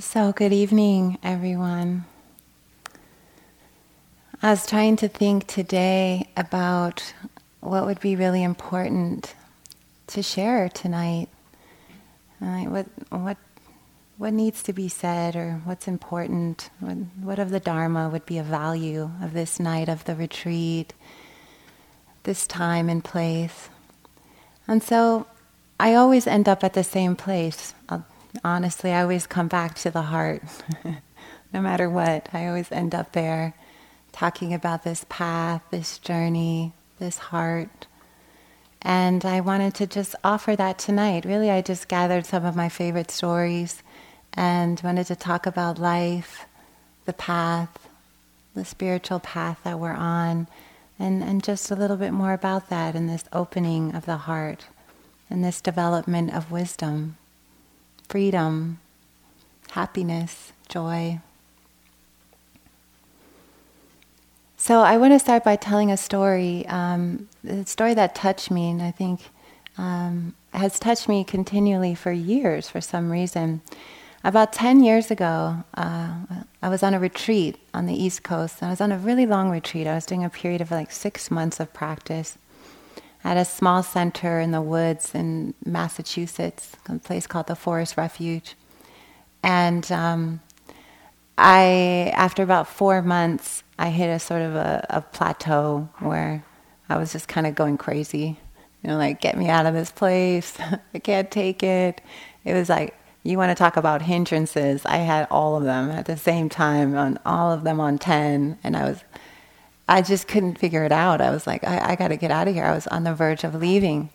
So, good evening, everyone. I was trying to think today about what would be really important to share tonight. Uh, what, what, what needs to be said, or what's important? What, what of the Dharma would be a value of this night of the retreat, this time and place? And so I always end up at the same place. I'll honestly, I always come back to the heart. no matter what, I always end up there talking about this path, this journey, this heart. And I wanted to just offer that tonight. Really, I just gathered some of my favorite stories and wanted to talk about life, the path, the spiritual path that we're on, and, and just a little bit more about that and this opening of the heart and this development of wisdom freedom, happiness, joy. So I want to start by telling a story, um, a story that touched me, and I think um, has touched me continually for years for some reason. About 10 years ago, uh, I was on a retreat on the East Coast. I was on a really long retreat. I was doing a period of like six months of practice at a small center in the woods in Massachusetts, a place called the Forest Refuge. And um, I, after about four months, I hit a sort of a, a plateau where I was just kind of going crazy. You know, like, get me out of this place. I can't take it. It was like, you want to talk about hindrances. I had all of them at the same time, on all of them on 10. And I was I just couldn't figure it out. I was like, I, I got to get out of here. I was on the verge of leaving.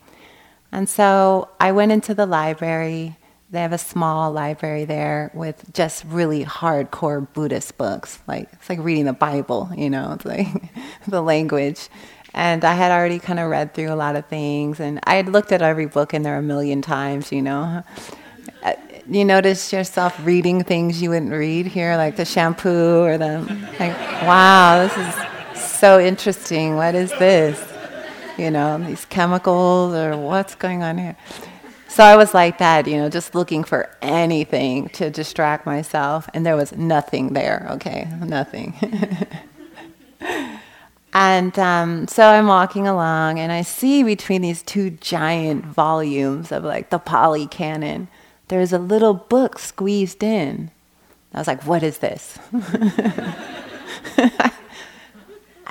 And so I went into the library. They have a small library there with just really hardcore Buddhist books. Like it's like reading the Bible, you know, it's like the language. And I had already kind of read through a lot of things, and I had looked at every book in there a million times, you know. Uh, you notice yourself reading things you wouldn't read here, like the shampoo or the like. Wow, this is so interesting. What is this? You know, these chemicals or what's going on here? So I was like that, you know, just looking for anything to distract myself, and there was nothing there, okay? Nothing. and um, so I'm walking along, and I see between these two giant volumes of like the Pali Canon, there's a little book squeezed in. I was like, what is this?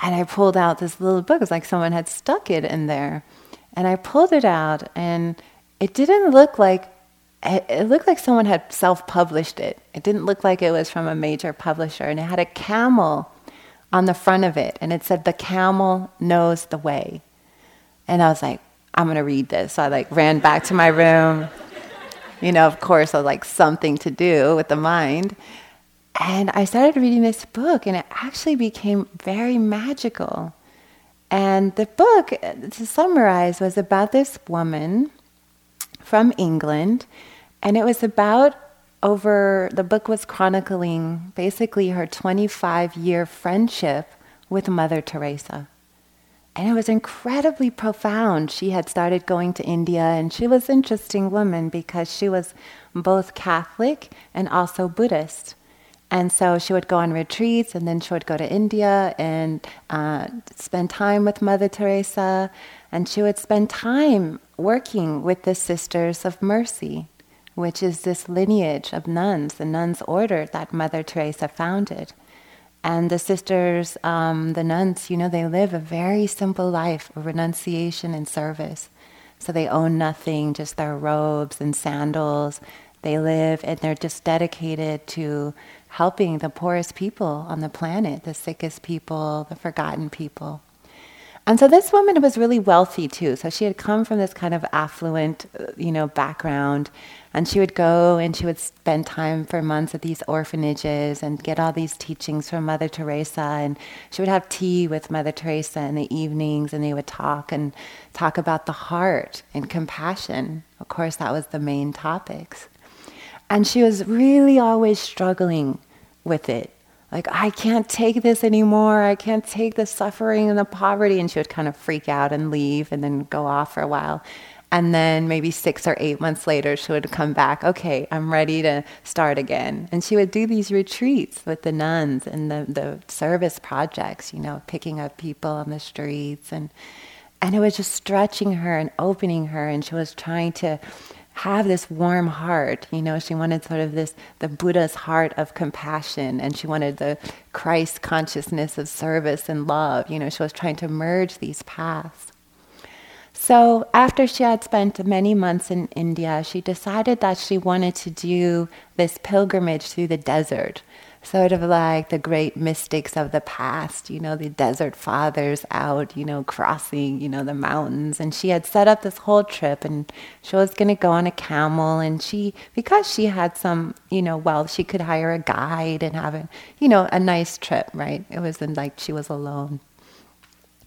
And I pulled out this little book. It was like someone had stuck it in there. And I pulled it out, and it didn't look like it looked like someone had self-published it. It didn't look like it was from a major publisher, and it had a camel on the front of it, and it said, "The camel knows the way." And I was like, "I'm gonna read this." So I like ran back to my room. You know, of course, I was like something to do with the mind. And I started reading this book, and it actually became very magical. And the book, to summarize, was about this woman from England, and it was about over the book was chronicling basically her 25 year friendship with Mother Teresa. And it was incredibly profound. She had started going to India, and she was an interesting woman because she was both Catholic and also Buddhist. And so she would go on retreats and then she would go to India and uh, spend time with Mother Teresa. And she would spend time working with the Sisters of Mercy, which is this lineage of nuns, the nuns' order that Mother Teresa founded. And the sisters, um, the nuns, you know, they live a very simple life of renunciation and service. So they own nothing, just their robes and sandals. They live and they're just dedicated to helping the poorest people on the planet, the sickest people, the forgotten people. And so this woman was really wealthy too. So she had come from this kind of affluent, uh, you know, background, and she would go and she would spend time for months at these orphanages and get all these teachings from Mother Teresa. And she would have tea with Mother Teresa in the evenings, and they would talk and talk about the heart and compassion. Of course, that was the main topics. And she was really always struggling with it. Like, I can't take this anymore. I can't take the suffering and the poverty. And she would kind of freak out and leave and then go off for a while. And then maybe six or eight months later, she would come back, okay, I'm ready to start again. And she would do these retreats with the nuns and the, the service projects, you know, picking up people on the streets. And, and it was just stretching her and opening her. And she was trying to have this warm heart. You know, she wanted sort of this, the Buddha's heart of compassion, and she wanted the Christ consciousness of service and love. You know, she was trying to merge these paths. So, after she had spent many months in India, she decided that she wanted to do this pilgrimage through the desert, sort of like the great mystics of the past, you know, the desert fathers out, you know, crossing, you know, the mountains. And she had set up this whole trip and she was going to go on a camel. And she, because she had some, you know, well, she could hire a guide and have a, you know, a nice trip, right? It wasn't like she was alone.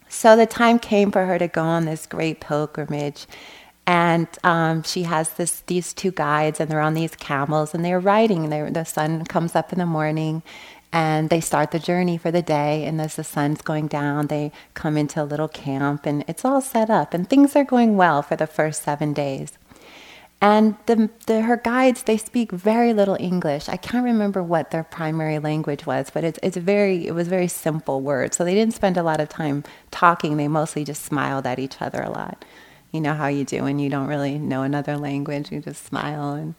So the time came for her to go on this great pilgrimage. And um, she has this, these two guides, and they're on these camels, and they're riding. They're, the sun comes up in the morning, and they start the journey for the day. And as the sun's going down, they come into a little camp, and it's all set up. And things are going well for the first seven days. And the, the, her guides, they speak very little English. I can't remember what their primary language was, but it's, it's very, it was very simple words. So they didn't spend a lot of time talking. They mostly just smiled at each other a lot. You know how you do when you don't really know another language. You just smile and,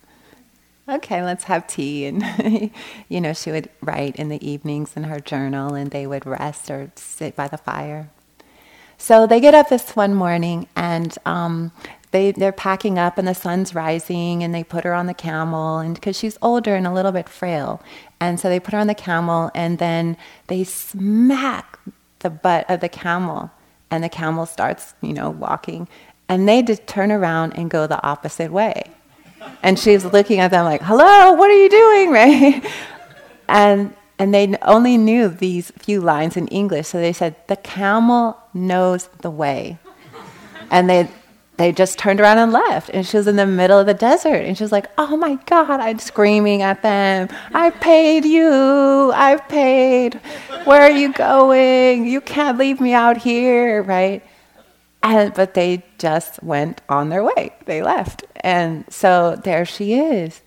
okay, let's have tea. And, you know, she would write in the evenings in her journal and they would rest or sit by the fire. So they get up this one morning and um, they they're packing up and the sun's rising and they put her on the camel and because she's older and a little bit frail and so they put her on the camel and then they smack the butt of the camel and the camel starts you know walking and they just turn around and go the opposite way and she's looking at them like hello what are you doing right and and they only knew these few lines in english so they said the camel knows the way and they they just turned around and left. And she was in the middle of the desert. And she was like, oh my God, I'm screaming at them. I paid you. I've paid. Where are you going? You can't leave me out here, right? And, but they just went on their way. They left. And so there she is.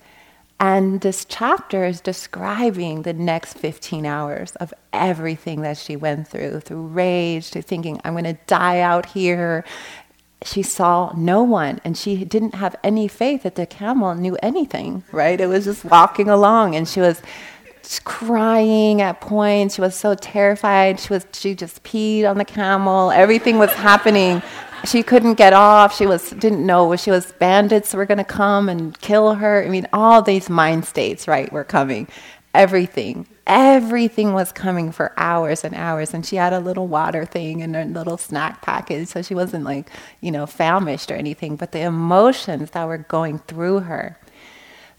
And this chapter is describing the next 15 hours of everything that she went through, through rage to thinking, I'm going to die out here she saw no one and she didn't have any faith that the camel knew anything, right? It was just walking along and she was crying at points. She was so terrified. She was she just peed on the camel. Everything was happening. She couldn't get off. She was didn't know she was bandits were going to come and kill her. I mean, all these mind states, right, were coming. Everything everything was coming for hours and hours and she had a little water thing and a little snack package so she wasn't like you know famished or anything but the emotions that were going through her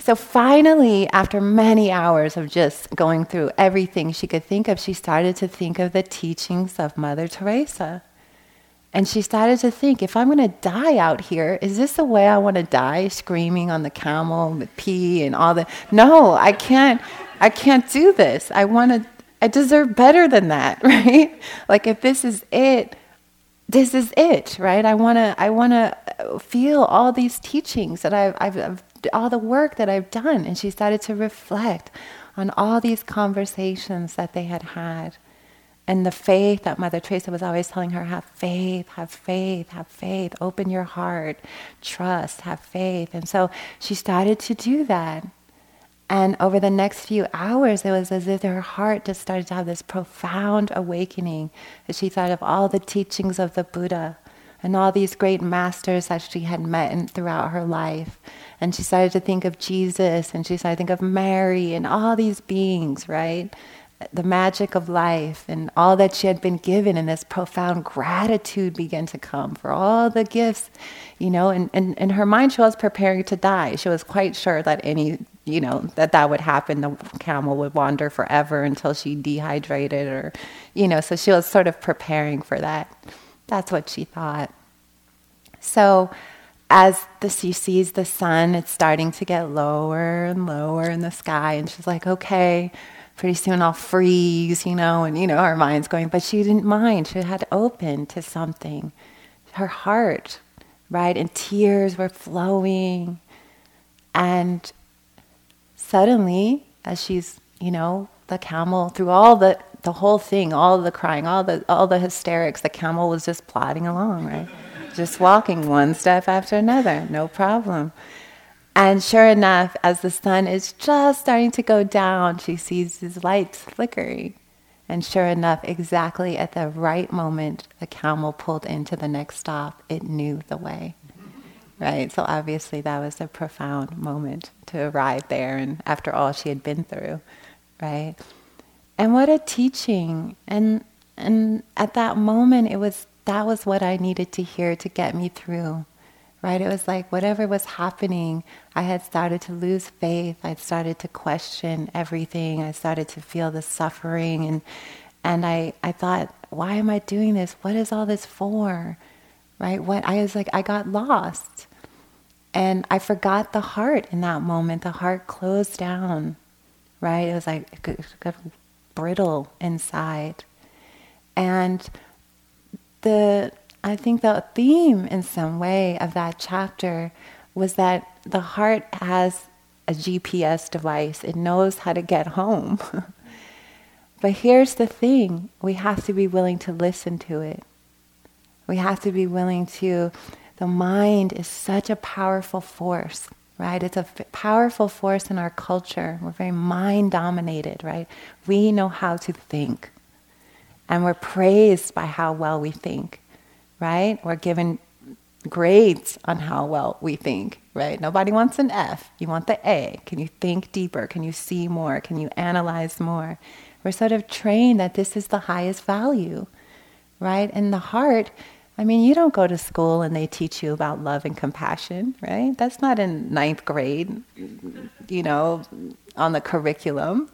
so finally after many hours of just going through everything she could think of she started to think of the teachings of mother teresa and she started to think, if I'm going to die out here, is this the way I want to die? Screaming on the camel with pee and all the. No, I can't. I can't do this. I want to, I deserve better than that, right? Like if this is it, this is it, right? I want to, I want to feel all these teachings that I've, I've, I've, all the work that I've done. And she started to reflect on all these conversations that they had had. And the faith that Mother Teresa was always telling her have faith, have faith, have faith, open your heart, trust, have faith. And so she started to do that. And over the next few hours, it was as if her heart just started to have this profound awakening as she thought of all the teachings of the Buddha and all these great masters that she had met throughout her life. And she started to think of Jesus and she started to think of Mary and all these beings, right? The magic of life and all that she had been given, and this profound gratitude began to come for all the gifts, you know. And in her mind, she was preparing to die. She was quite sure that any you know, that that would happen. The camel would wander forever until she dehydrated or, you know, so she was sort of preparing for that. That's what she thought. So as the, she sees the sun, it's starting to get lower and lower in the sky. And she's like, okay, pretty soon I'll freeze, you know, and, you know, her mind's going, but she didn't mind. She had opened to something. Her heart right? And tears were flowing. And suddenly, as she's, you know, the camel, through all the, the whole thing, all the crying, all the, all the hysterics, the camel was just plodding along, right? Just walking one step after another, no problem. And sure enough, as the sun is just starting to go down, she sees his lights flickering. And sure enough, exactly at the right moment, the camel pulled into the next stop. It knew the way. Right? So obviously, that was a profound moment to arrive there and after all she had been through. Right? And what a teaching. And, and at that moment, it was that was what I needed to hear to get me through right? It was like whatever was happening, I had started to lose faith. I'd started to question everything. I started to feel the suffering and and I, I thought, why am I doing this? What is all this for? Right? What I was like, I got lost. And I forgot the heart in that moment. The heart closed down. Right? It was like brittle inside. And the I think the theme in some way of that chapter was that the heart has a GPS device, it knows how to get home. but here's the thing we have to be willing to listen to it. We have to be willing to, the mind is such a powerful force, right? It's a f- powerful force in our culture. We're very mind dominated, right? We know how to think. And we're praised by how well we think right? We're given grades on how well we think, right? Nobody wants an F. You want the A. Can you think deeper? Can you see more? Can you analyze more? We're sort of trained that this is the highest value, right? And the heart, I mean, you don't go to school and they teach you about love and compassion, right? That's not in ninth grade, you know, on the curriculum,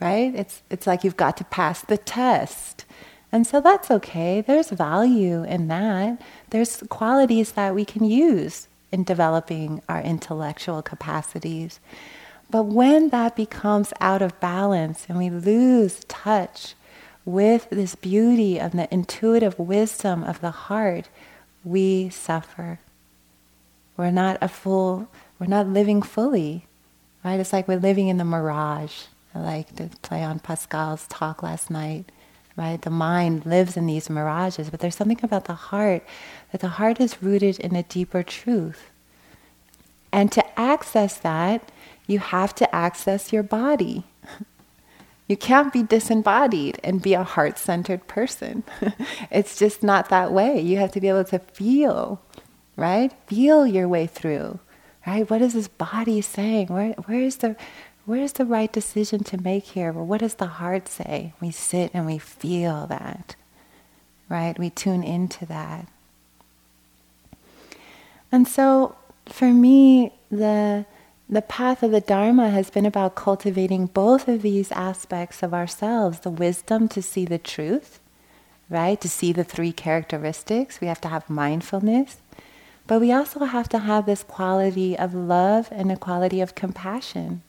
right? It's, it's like you've got to pass the test and so that's okay. There's value in that. There's qualities that we can use in developing our intellectual capacities. But when that becomes out of balance and we lose touch with this beauty of the intuitive wisdom of the heart, we suffer. We're not a full, we're not living fully, right? It's like we're living in the mirage. I like to play on Pascal's talk last night right? The mind lives in these mirages, but there's something about the heart that the heart is rooted in a deeper truth. And to access that, you have to access your body. You can't be disembodied and be a heart centered person. it's just not that way. You have to be able to feel, right? Feel your way through, right? What is this body saying? Where, where is the where's the right decision to make here? Well, what does the heart say? We sit and we feel that, right? We tune into that. And so for me, the, the path of the Dharma has been about cultivating both of these aspects of ourselves the wisdom to see the truth, right? To see the three characteristics. We have to have mindfulness. But we also have to have this quality of love and a quality of compassion.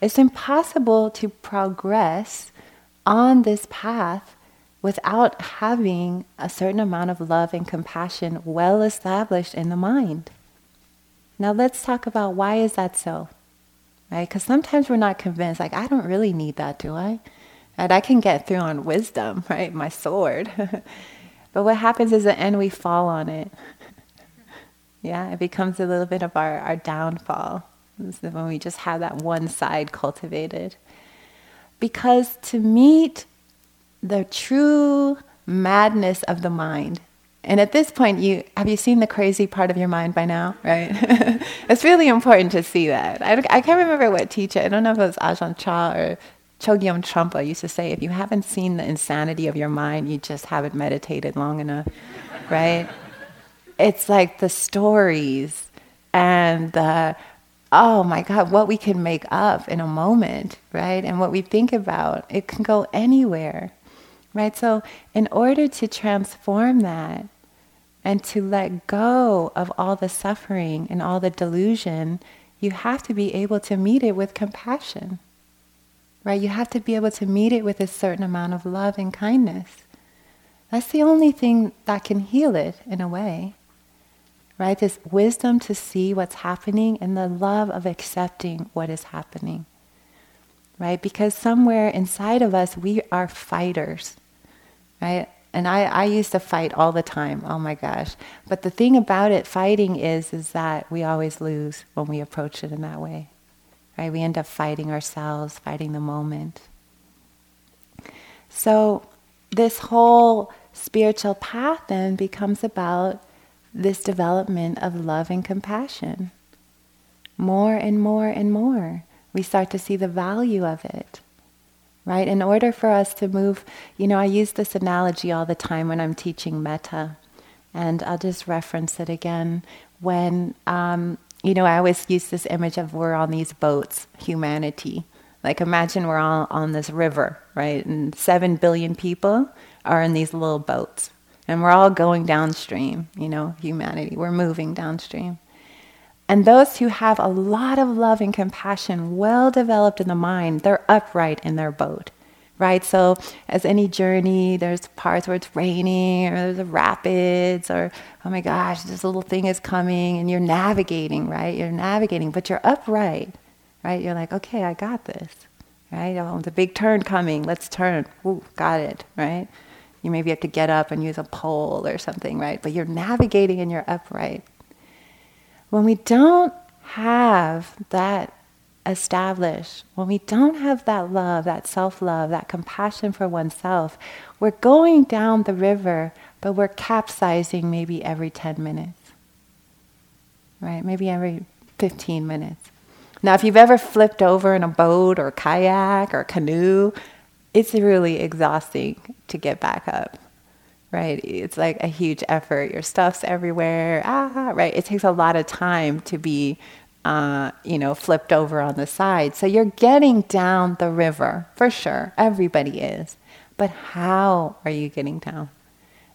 It's impossible to progress on this path without having a certain amount of love and compassion well established in the mind. Now let's talk about why is that so? Right? Because sometimes we're not convinced, like, I don't really need that, do I? And I can get through on wisdom, right? My sword. but what happens is at the end we fall on it. yeah, it becomes a little bit of our, our downfall when we just have that one side cultivated. Because to meet the true madness of the mind, and at this point, you have you seen the crazy part of your mind by now, right? it's really important to see that. I, I can't remember what teacher. I don't know if it was Ajahn Chah or Chogyam Trungpa used to say, if you haven't seen the insanity of your mind, you just haven't meditated long enough, right? It's like the stories and the oh my God, what we can make up in a moment, right? And what we think about, it can go anywhere, right? So, in order to transform that and to let go of all the suffering and all the delusion, you have to be able to meet it with compassion, right? You have to be able to meet it with a certain amount of love and kindness. That's the only thing that can heal it in a way. Right? This wisdom to see what's happening and the love of accepting what is happening, right? Because somewhere inside of us, we are fighters, right? And I, I used to fight all the time. Oh my gosh. But the thing about it, fighting is, is that we always lose when we approach it in that way, right? We end up fighting ourselves, fighting the moment. So this whole spiritual path then becomes about this development of love and compassion. More and more and more, we start to see the value of it. Right? In order for us to move, you know, I use this analogy all the time when I'm teaching metta, and I'll just reference it again. When, um, you know, I always use this image of we're on these boats, humanity. Like imagine we're all on this river, right? And seven billion people are in these little boats. And we're all going downstream, you know, humanity. We're moving downstream. And those who have a lot of love and compassion well developed in the mind, they're upright in their boat, right? So, as any journey, there's parts where it's raining or there's rapids or, oh my gosh, this little thing is coming and you're navigating, right? You're navigating, but you're upright, right? You're like, okay, I got this, right? Oh, the big turn coming, let's turn. Ooh, got it, right? You maybe have to get up and use a pole or something, right? But you're navigating and you're upright. When we don't have that established, when we don't have that love, that self love, that compassion for oneself, we're going down the river, but we're capsizing maybe every 10 minutes, right? Maybe every 15 minutes. Now, if you've ever flipped over in a boat or kayak or canoe, it's really exhausting to get back up right? It's like a huge effort. Your stuff's everywhere. Ah right. It takes a lot of time to be uh, you know flipped over on the side. So you're getting down the river for sure. Everybody is. But how are you getting down?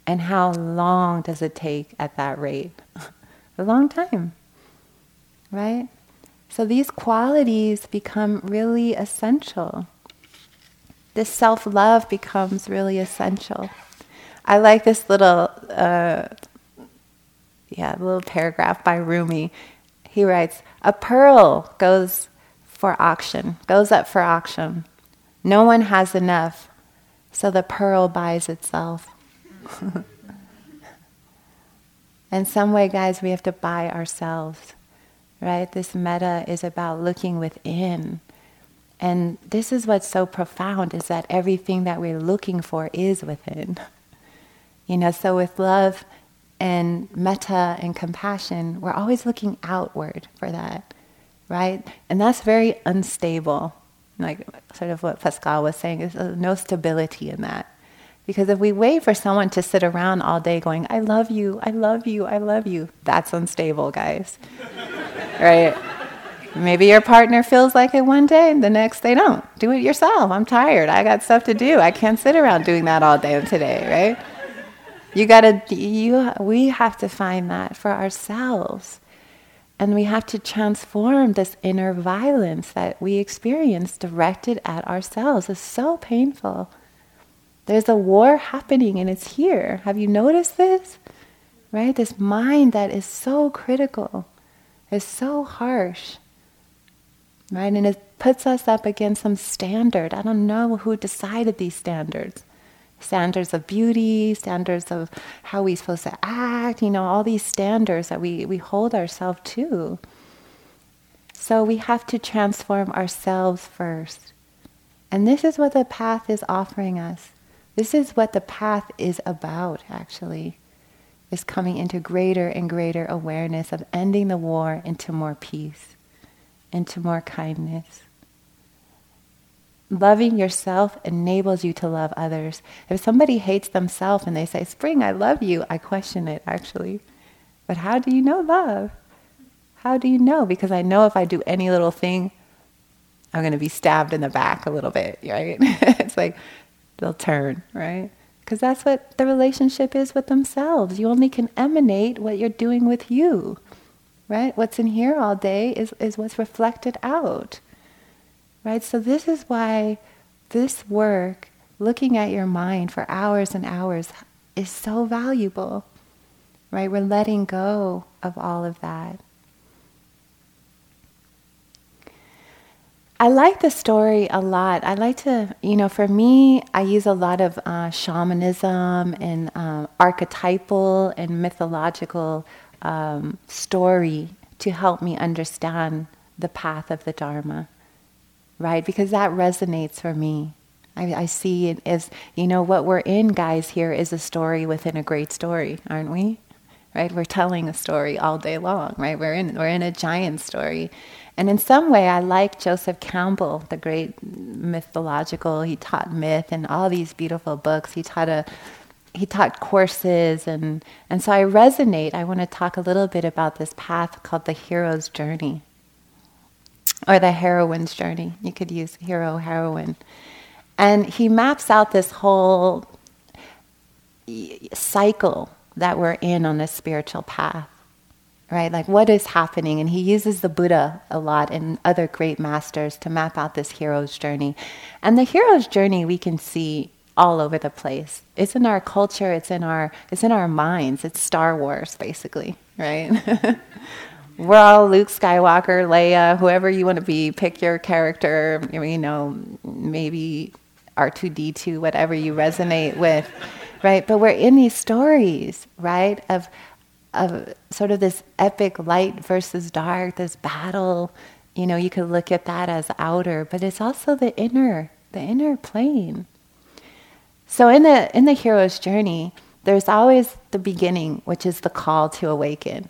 And how long does it take at that rate? A long time right? So these qualities become really essential this self love becomes really essential. I like this little, uh, yeah, little paragraph by Rumi. He writes, "A pearl goes for auction, goes up for auction. No one has enough, so the pearl buys itself." In some way, guys, we have to buy ourselves, right? This metta is about looking within and this is what's so profound is that everything that we're looking for is within. You know, so with love and metta and compassion, we're always looking outward for that, right? And that's very unstable. Like sort of what Pascal was saying, is uh, no stability in that. Because if we wait for someone to sit around all day going, I love you, I love you, I love you, that's unstable, guys. right? Maybe your partner feels like it one day and the next they don't. Do it yourself. I'm tired. I got stuff to do. I can't sit around doing that all day today, right? You got to you we have to find that for ourselves. And we have to transform this inner violence that we experience directed at ourselves. It's so painful. There's a war happening and it's here. Have you noticed this? Right? This mind that is so critical, is so harsh right? And it puts us up against some standard. I don't know who decided these standards. Standards of beauty, standards of how we're supposed to act, you know, all these standards that we, we hold ourselves to. So we have to transform ourselves first. And this is what the path is offering us. This is what the path is about, actually, is coming into greater and greater awareness of ending the war into more peace into more kindness. Loving yourself enables you to love others. If somebody hates themselves and they say, Spring, I love you, I question it actually. But how do you know love? How do you know? Because I know if I do any little thing, I'm going to be stabbed in the back a little bit, right? it's like they'll turn, right? Because that's what the relationship is with themselves. You only can emanate what you're doing with you right? What's in here all day is, is what's reflected out, right? So this is why this work, looking at your mind for hours and hours, is so valuable, right? We're letting go of all of that. I like the story a lot. I like to, you know, for me, I use a lot of uh, shamanism and uh, archetypal and mythological um, story to help me understand the path of the Dharma, right? Because that resonates for me. I, I see it as, you know, what we're in, guys, here is a story within a great story, aren't we? Right? We're telling a story all day long, right? We're in, we're in a giant story. And in some way, I like Joseph Campbell, the great mythological. He taught myth and all these beautiful books. He taught a he taught courses and and so I resonate. I want to talk a little bit about this path called the hero's journey or the heroine's journey. You could use hero heroine. And he maps out this whole cycle that we're in on this spiritual path right? Like what is happening? And he uses the Buddha a lot and other great masters to map out this hero's journey. And the hero's journey we can see all over the place. It's in our culture, it's in our it's in our minds. It's Star Wars basically, right? We're all Luke Skywalker, Leia, whoever you want to be, pick your character, you know, maybe R2D2, whatever you resonate with, right? But we're in these stories, right, of of sort of this epic light versus dark, this battle. You know, you could look at that as outer, but it's also the inner, the inner plane. So in the in the hero's journey, there's always the beginning, which is the call to awaken.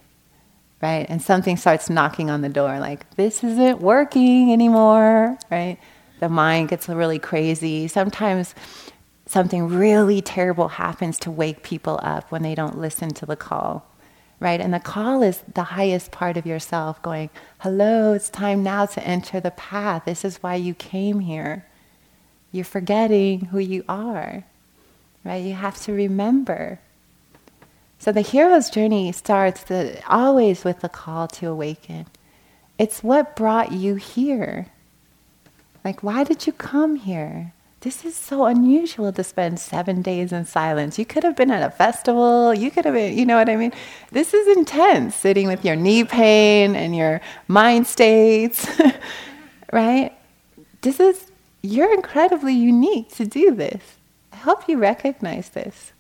Right? And something starts knocking on the door, like, this isn't working anymore, right? The mind gets really crazy. Sometimes something really terrible happens to wake people up when they don't listen to the call right? And the call is the highest part of yourself going, hello, it's time now to enter the path. This is why you came here. You're forgetting who you are, right? You have to remember. So the hero's journey starts the, always with the call to awaken. It's what brought you here. Like, why did you come here? this is so unusual to spend seven days in silence. You could have been at a festival. You could have been, you know what I mean? This is intense, sitting with your knee pain and your mind states, right? This is, you're incredibly unique to do this. I hope you recognize this,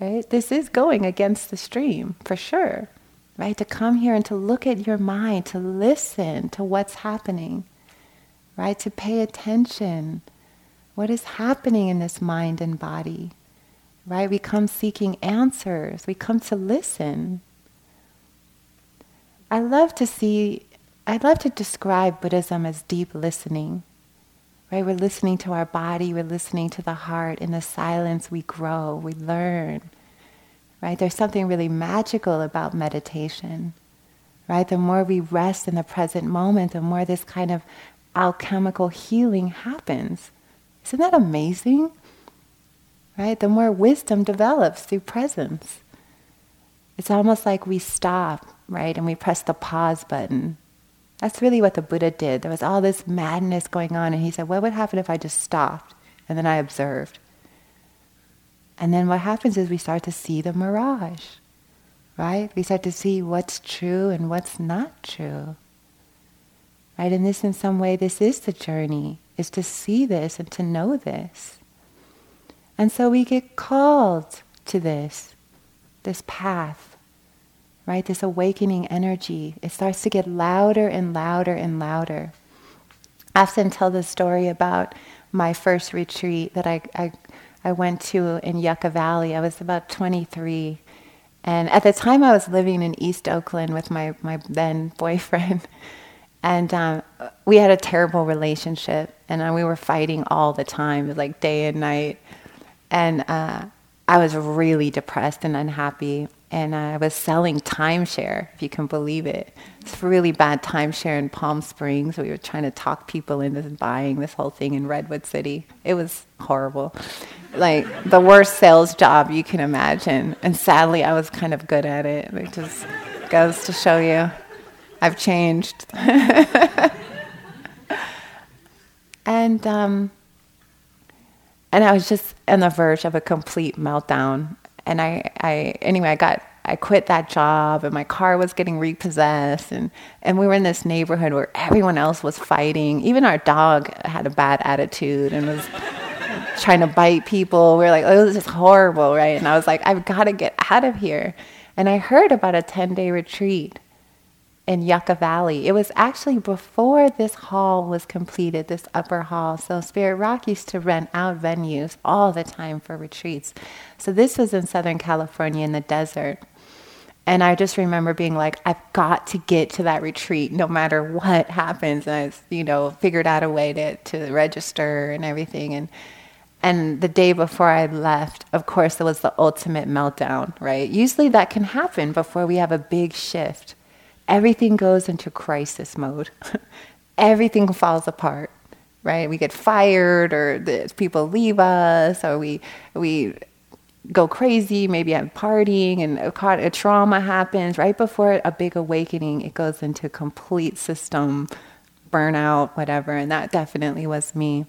right? This is going against the stream, for sure, right? To come here and to look at your mind, to listen to what's happening, right? To pay attention what is happening in this mind and body? Right? We come seeking answers. We come to listen. I love to see, I love to describe Buddhism as deep listening. Right? We're listening to our body, we're listening to the heart. In the silence, we grow, we learn. Right? There's something really magical about meditation. Right? The more we rest in the present moment, the more this kind of alchemical healing happens. Isn't that amazing? Right? The more wisdom develops through presence. It's almost like we stop, right? And we press the pause button. That's really what the Buddha did. There was all this madness going on, and he said, What would happen if I just stopped? And then I observed. And then what happens is we start to see the mirage, right? We start to see what's true and what's not true. Right? And this, in some way, this is the journey is to see this and to know this. And so we get called to this, this path, right? This awakening energy. It starts to get louder and louder and louder. I often tell the story about my first retreat that I, I, I went to in Yucca Valley. I was about 23. And at the time, I was living in East Oakland with my, my then boyfriend. And um, we had a terrible relationship, and uh, we were fighting all the time, like day and night. And uh, I was really depressed and unhappy. And I was selling timeshare, if you can believe it. It's really bad timeshare in Palm Springs. We were trying to talk people into buying this whole thing in Redwood City. It was horrible. Like the worst sales job you can imagine. And sadly, I was kind of good at it. It just goes to show you. I've changed. and um, and I was just on the verge of a complete meltdown. And I, I anyway, I got I quit that job and my car was getting repossessed and, and we were in this neighborhood where everyone else was fighting. Even our dog had a bad attitude and was trying to bite people. We were like, oh, this is horrible, right? And I was like, I've got to get out of here. And I heard about a 10 day retreat in Yucca Valley. It was actually before this hall was completed, this upper hall. So Spirit Rock used to rent out venues all the time for retreats. So this was in Southern California in the desert. And I just remember being like, I've got to get to that retreat no matter what happens. And I, you know, figured out a way to, to register and everything. And and the day before I left, of course, it was the ultimate meltdown, right? Usually that can happen before we have a big shift everything goes into crisis mode. everything falls apart, right? We get fired, or the, people leave us, or we we go crazy. Maybe I'm partying, and a, a trauma happens right before a big awakening. It goes into complete system burnout, whatever, and that definitely was me.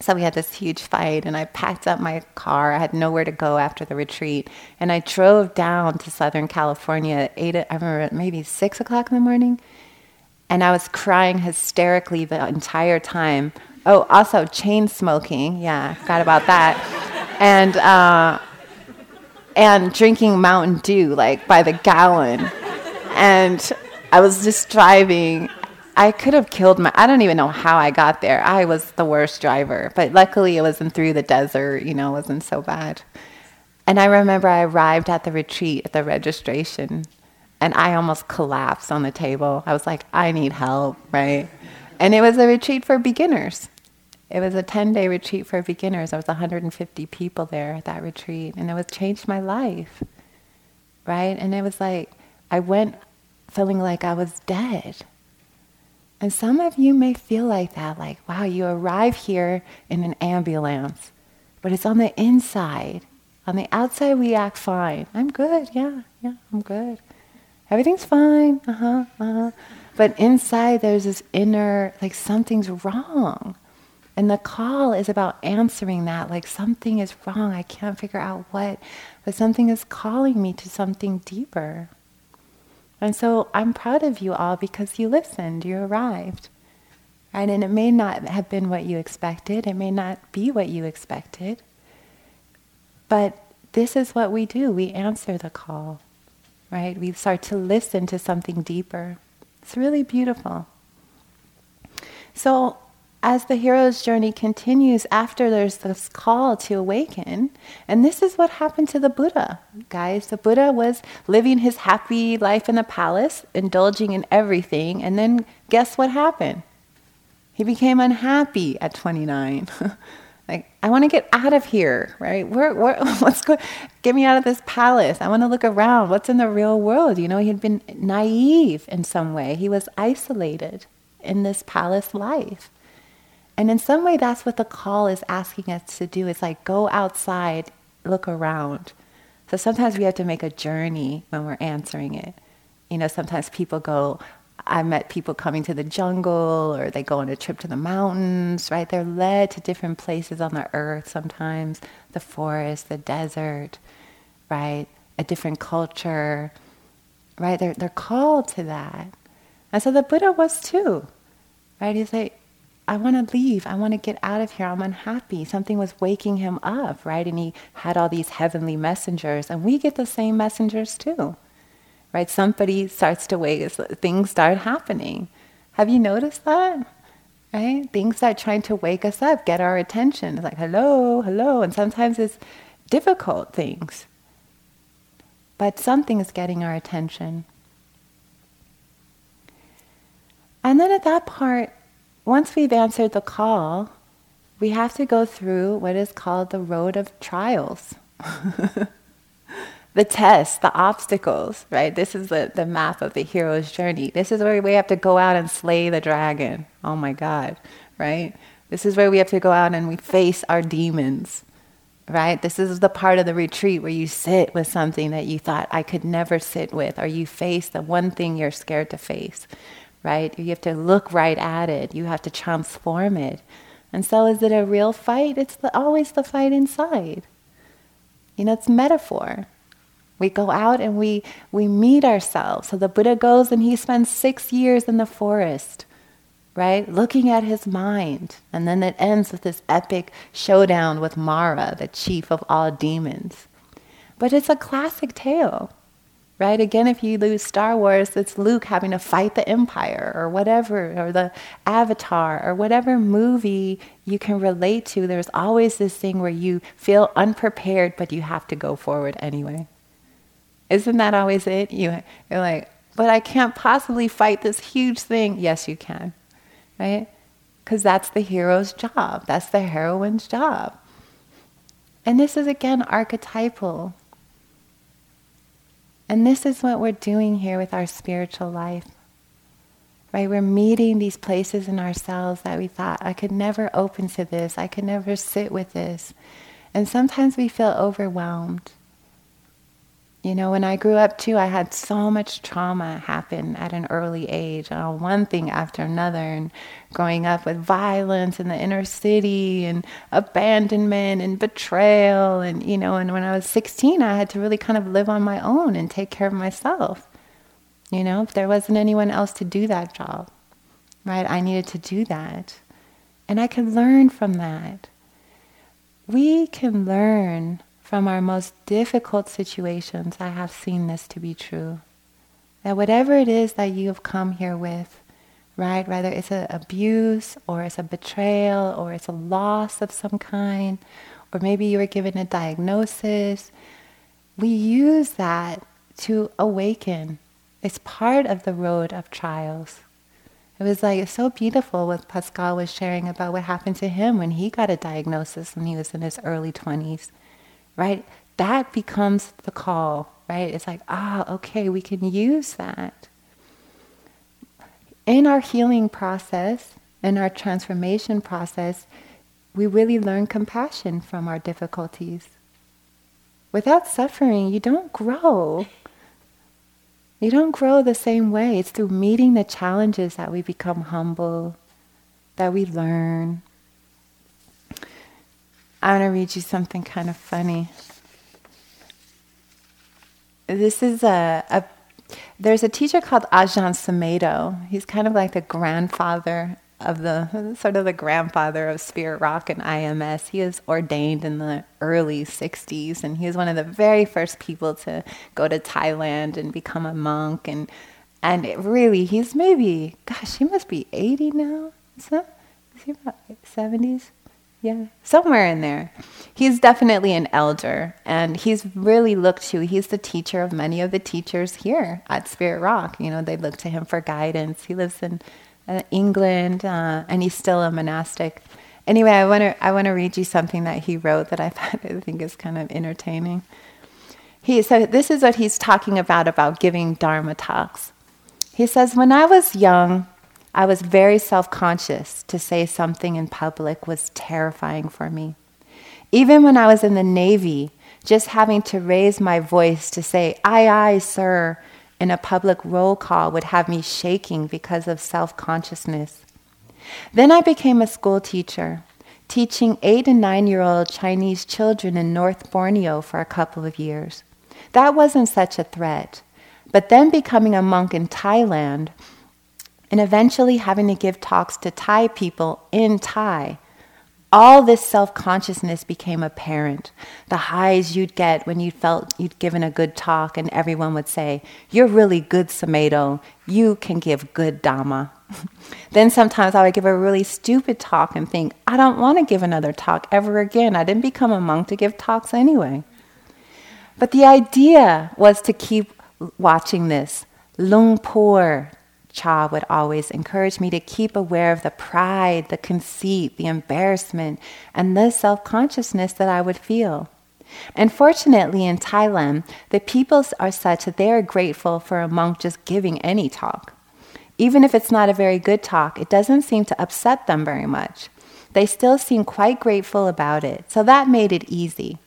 So we had this huge fight, and I packed up my car. I had nowhere to go after the retreat, and I drove down to Southern California at eight. I remember maybe six o'clock in the morning, and I was crying hysterically the entire time. Oh, also chain smoking. Yeah, forgot about that, and uh, and drinking Mountain Dew like by the gallon, and I was just driving I could have killed my. I don't even know how I got there. I was the worst driver, but luckily it wasn't through the desert. You know, it wasn't so bad. And I remember I arrived at the retreat at the registration, and I almost collapsed on the table. I was like, I need help, right? And it was a retreat for beginners. It was a 10 day retreat for beginners. There was 150 people there at that retreat, and it was changed my life, right? And it was like, I went feeling like I was dead and some of you may feel like that, like, wow, you arrive here in an ambulance, but it's on the inside. On the outside, we act fine. I'm good, yeah, yeah, I'm good. Everything's fine, uh huh, uh huh. But inside, there's this inner, like, something's wrong. And the call is about answering that, like, something is wrong. I can't figure out what, but something is calling me to something deeper. And so I'm proud of you all because you listened, you arrived. Right? And it may not have been what you expected, it may not be what you expected. But this is what we do we answer the call, right? We start to listen to something deeper. It's really beautiful. So as the hero's journey continues after there's this call to awaken, and this is what happened to the Buddha, guys. The Buddha was living his happy life in the palace, indulging in everything, and then guess what happened? He became unhappy at 29. like, I want to get out of here, right? Where, where, what's going? Get me out of this palace. I want to look around. What's in the real world? You know, he had been naive in some way. He was isolated in this palace life. And in some way, that's what the call is asking us to do. It's like go outside, look around. So sometimes we have to make a journey when we're answering it. You know, sometimes people go, I met people coming to the jungle or they go on a trip to the mountains, right? They're led to different places on the earth sometimes, the forest, the desert, right? A different culture, right? They're, they're called to that. And so the Buddha was too, right? He's like, I want to leave. I want to get out of here. I'm unhappy. Something was waking him up, right? And he had all these heavenly messengers. And we get the same messengers too, right? Somebody starts to wake, us. things start happening. Have you noticed that? Right? Things start trying to wake us up, get our attention. It's like, hello, hello. And sometimes it's difficult things. But something is getting our attention. And then at that part, once we've answered the call, we have to go through what is called the road of trials. the tests, the obstacles, right? This is the, the map of the hero's journey. This is where we have to go out and slay the dragon. Oh my God, right? This is where we have to go out and we face our demons, right? This is the part of the retreat where you sit with something that you thought I could never sit with, or you face the one thing you're scared to face, right? You have to look right at it. You have to transform it. And so, is it a real fight? It's the, always the fight inside. You know, it's metaphor, We go out and we, we meet ourselves. So the Buddha goes and he spends six years in the forest, right? Looking at his mind. And then it ends with this epic showdown with Mara, the chief of all demons. But it's a classic tale right? Again, if you lose Star Wars, it's Luke having to fight the Empire or whatever, or the Avatar or whatever movie you can relate to. There's always this thing where you feel unprepared, but you have to go forward anyway. Isn't that always it? You, you're like, but I can't possibly fight this huge thing. Yes, you can, right? Because that's the hero's job, that's the heroine's job. And this is again archetypal. And this is what we're doing here with our spiritual life. Right? We're meeting these places in ourselves that we thought, I could never open to this, I could never sit with this. And sometimes we feel overwhelmed. You know, when I grew up too, I had so much trauma happen at an early age, uh, one thing after another, and growing up with violence in the inner city and abandonment and betrayal. And, you know, and when I was 16, I had to really kind of live on my own and take care of myself. You know, if there wasn't anyone else to do that job, right? I needed to do that. And I could learn from that. We can learn from our most difficult situations, I have seen this to be true. That whatever it is that you have come here with, right, whether it's an abuse or it's a betrayal or it's a loss of some kind, or maybe you were given a diagnosis, we use that to awaken. It's part of the road of trials. It was like it's so beautiful what Pascal was sharing about what happened to him when he got a diagnosis when he was in his early 20s right? That becomes the call, right? It's like, ah, okay, we can use that. In our healing process, in our transformation process, we really learn compassion from our difficulties. Without suffering, you don't grow. You don't grow the same way. It's through meeting the challenges that we become humble, that we learn, I want to read you something kind of funny. This is a, a there's a teacher called Ajahn Sumedho. He's kind of like the grandfather of the sort of the grandfather of Spirit Rock and IMS. He was ordained in the early 60s and he was one of the very first people to go to Thailand and become a monk and and really he's maybe gosh, he must be 80 now. Is, that, is he about 70s? Yeah, somewhere in there. He's definitely an elder, and he's really looked to. He's the teacher of many of the teachers here at Spirit Rock. You know, they look to him for guidance. He lives in uh, England, uh, and he's still a monastic. Anyway, I want to I want to read you something that he wrote that I I think is kind of entertaining. He so this is what he's talking about about giving dharma talks. He says, "When I was young." I was very self conscious. To say something in public was terrifying for me. Even when I was in the Navy, just having to raise my voice to say, aye, aye, sir, in a public roll call would have me shaking because of self consciousness. Then I became a school teacher, teaching eight and nine year old Chinese children in North Borneo for a couple of years. That wasn't such a threat. But then becoming a monk in Thailand, and eventually having to give talks to Thai people in Thai. All this self consciousness became apparent. The highs you'd get when you felt you'd given a good talk, and everyone would say, You're really good, Sumedho. You can give good Dhamma. then sometimes I would give a really stupid talk and think, I don't want to give another talk ever again. I didn't become a monk to give talks anyway. But the idea was to keep watching this. Luang Por, Chah would always encourage me to keep aware of the pride, the conceit, the embarrassment, and the self consciousness that I would feel. And fortunately, in Thailand, the people are such that they are grateful for a monk just giving any talk. Even if it's not a very good talk, it doesn't seem to upset them very much. They still seem quite grateful about it, so that made it easy.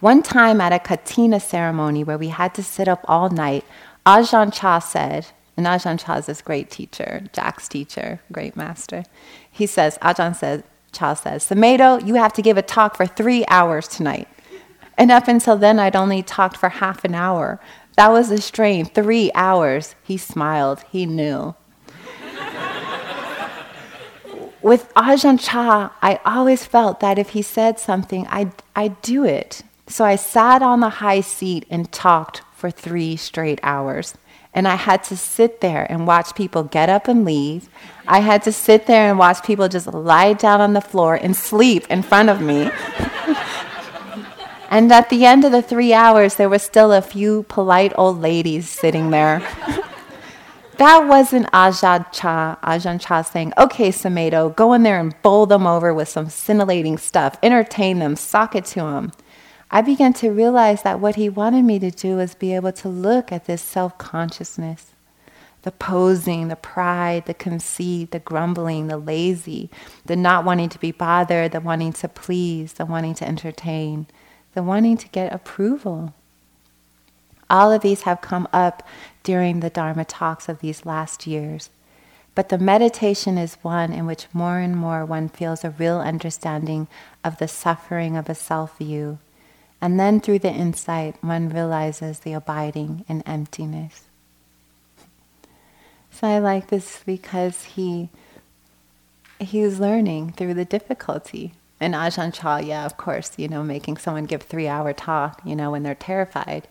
One time at a kathina ceremony where we had to sit up all night, Ajahn Chah said, and Ajahn Chah is this great teacher, Jack's teacher, great master. He says, Ajahn says, Chah says, Sumedho, you have to give a talk for three hours tonight. And up until then, I'd only talked for half an hour. That was a strain. Three hours. He smiled. He knew. With Ajahn Chah, I always felt that if he said something, I'd, I'd do it. So I sat on the high seat and talked for three straight hours. And I had to sit there and watch people get up and leave. I had to sit there and watch people just lie down on the floor and sleep in front of me. and at the end of the three hours, there were still a few polite old ladies sitting there. that wasn't Ajahn Chah, Ajahn Chah saying, okay, Sumedho, go in there and bowl them over with some scintillating stuff, entertain them, sock it to them. I began to realize that what he wanted me to do was be able to look at this self consciousness the posing, the pride, the conceit, the grumbling, the lazy, the not wanting to be bothered, the wanting to please, the wanting to entertain, the wanting to get approval. All of these have come up during the Dharma talks of these last years. But the meditation is one in which more and more one feels a real understanding of the suffering of a self view and then through the insight, one realizes the abiding in emptiness. So I like this because he he's learning through the difficulty. And Ajahn Chah, yeah, of course, you know, making someone give three hour talk, you know, when they're terrified.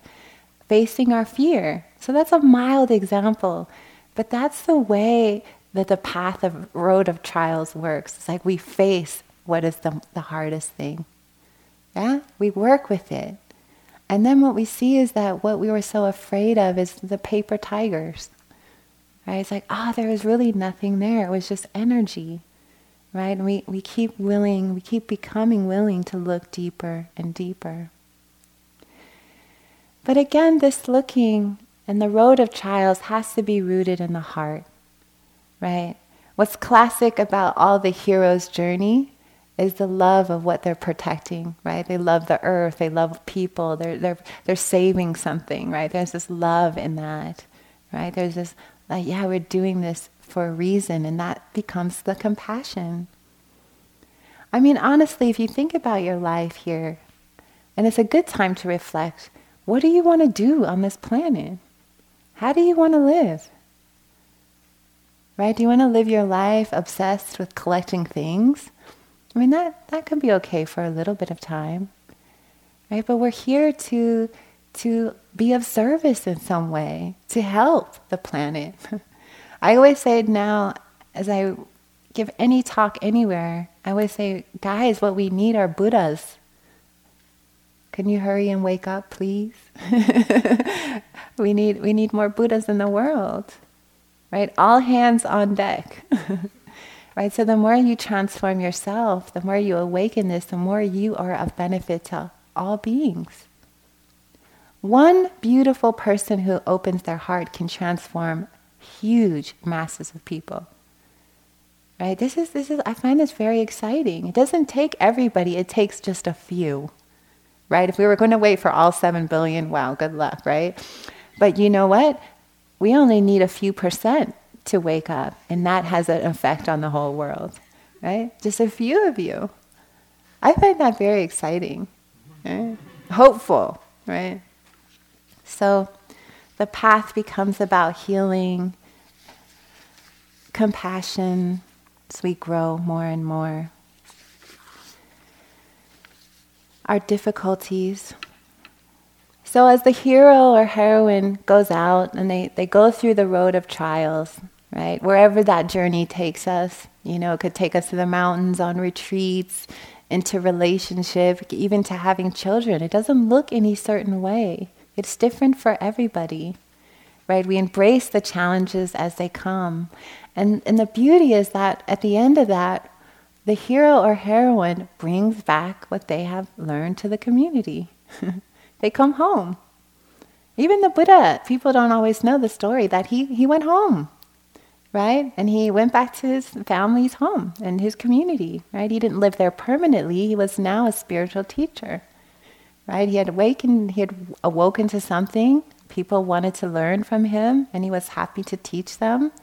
Facing our fear. So that's a mild example. But that's the way that the path of road of trials works. It's like we face what is the, the hardest thing. Yeah? We work with it. And then what we see is that what we were so afraid of is the paper tigers. Right? It's like, ah, oh, there was really nothing there. It was just energy. Right? And we, we keep willing, we keep becoming willing to look deeper and deeper. But again, this looking and the road of trials has to be rooted in the heart. Right? What's classic about all the hero's journey is the love of what they're protecting, right? They love the earth, they love people, they're, they're, they're saving something, right? There's this love in that, right? There's this, like, yeah, we're doing this for a reason, and that becomes the compassion. I mean, honestly, if you think about your life here, and it's a good time to reflect, what do you want to do on this planet? How do you want to live? Right? Do you want to live your life obsessed with collecting things? I mean, that, that could be okay for a little bit of time, right? But we're here to, to be of service in some way, to help the planet. I always say now, as I give any talk anywhere, I always say, guys, what we need are Buddhas. Can you hurry and wake up, please? we need we need more Buddhas in the world, right? All hands on deck. right? So the more you transform yourself, the more you awaken this, the more you are of benefit to all beings. One beautiful person who opens their heart can transform huge masses of people. Right? This is this is I find this very exciting. It doesn't take everybody, it takes just a few. Right? If we were going to wait for all 7 billion, wow, good luck, right? But you know what? We only need a few percent to wake up, and that has an effect on the whole world, right? Just a few of you. I find that very exciting, right? hopeful, right? So the path becomes about healing, compassion, as we grow more and more. Our difficulties. So, as the hero or heroine goes out and they, they go through the road of trials, right? Wherever that journey takes us, you know, it could take us to the mountains on retreats, into relationship, even to having children. It doesn't look any certain way. It's different for everybody, right? We embrace the challenges as they come. And, and the beauty is that at the end of that, the hero or heroine brings back what they have learned to the community. they come home. Even the Buddha, people don't always know the story that he, he went home right? And he went back to his family's home and his community, right? He didn't live there permanently. He was now a spiritual teacher, right? He had awakened, he had awoken to something. People wanted to learn from him, and he was happy to teach them.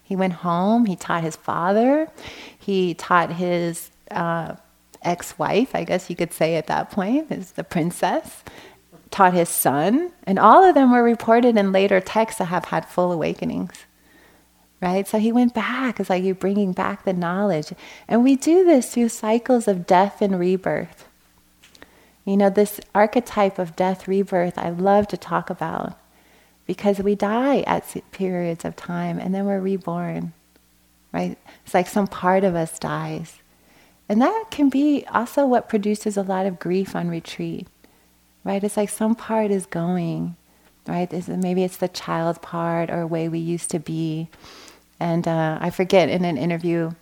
He went home. He taught his father. He taught his uh, ex-wife, I guess you could say at that point, is the princess, taught his son, and all of them were reported in later texts to have had full awakenings. Right? So he went back. It's like you're bringing back the knowledge. And we do this through cycles of death and rebirth. You know, this archetype of death, rebirth, I love to talk about because we die at periods of time and then we're reborn. Right? It's like some part of us dies. And that can be also what produces a lot of grief on retreat right? It's like some part is going, right? Maybe it's the child part or way we used to be. And uh, I forget in an interview,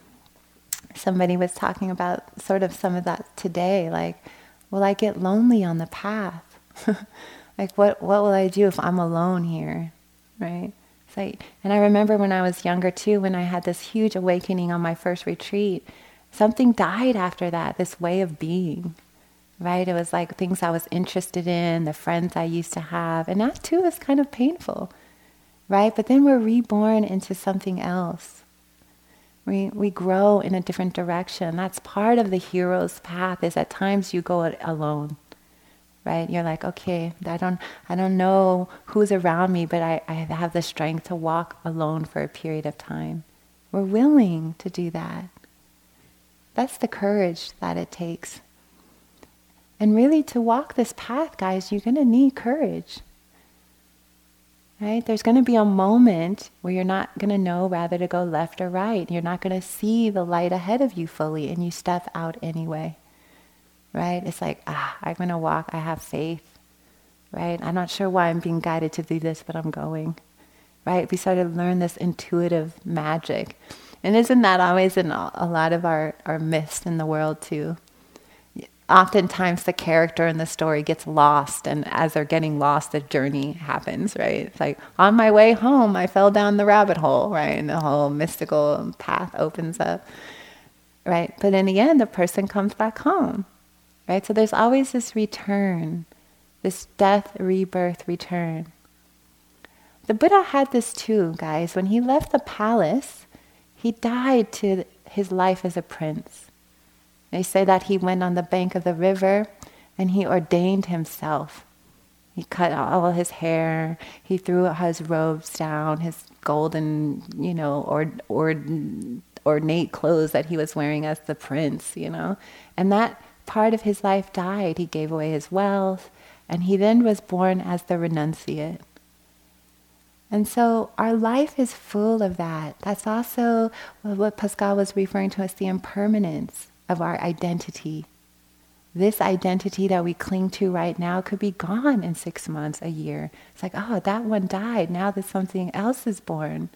somebody was talking about sort of some of that today, like, will I get lonely on the path? like, what, what will I do if I'm alone here, right? Like, and I remember when I was younger too, when I had this huge awakening on my first retreat, something died after that, this way of being, right? It was like things I was interested in, the friends I used to have, and that too is kind of painful, right? But then we're reborn into something else. We, we grow in a different direction. That's part of the hero's path is at times you go alone, right? You're like, okay, I don't, I don't know who's around me, but I, I have the strength to walk alone for a period of time. We're willing to do that. That's the courage that it takes. And really, to walk this path, guys, you're going to need courage. Right? There's going to be a moment where you're not going to know whether to go left or right. You're not going to see the light ahead of you fully, and you step out anyway. Right? It's like, ah, I'm going to walk. I have faith. Right? I'm not sure why I'm being guided to do this, but I'm going. Right? We start to learn this intuitive magic. And isn't that always in a lot of our, our myths in the world, too? Oftentimes the character in the story gets lost and as they're getting lost the journey happens right? It's like on my way home i fell down the rabbit hole right? And the whole mystical path opens up right? But in the end the person comes back home right? So there's always this return this death rebirth return. The buddha had this too guys. When he left the palace he died to his life as a prince they say that he went on the bank of the river and he ordained himself. He cut all his hair. He threw his robes down, his golden, you know, or, or, ornate clothes that he was wearing as the prince, you know. And that part of his life died. He gave away his wealth, and he then was born as the renunciate. And so our life is full of that. That's also what Pascal was referring to as the impermanence of our identity. This identity that we cling to right now could be gone in six months, a year. It's like, oh, that one died. Now that something else is born.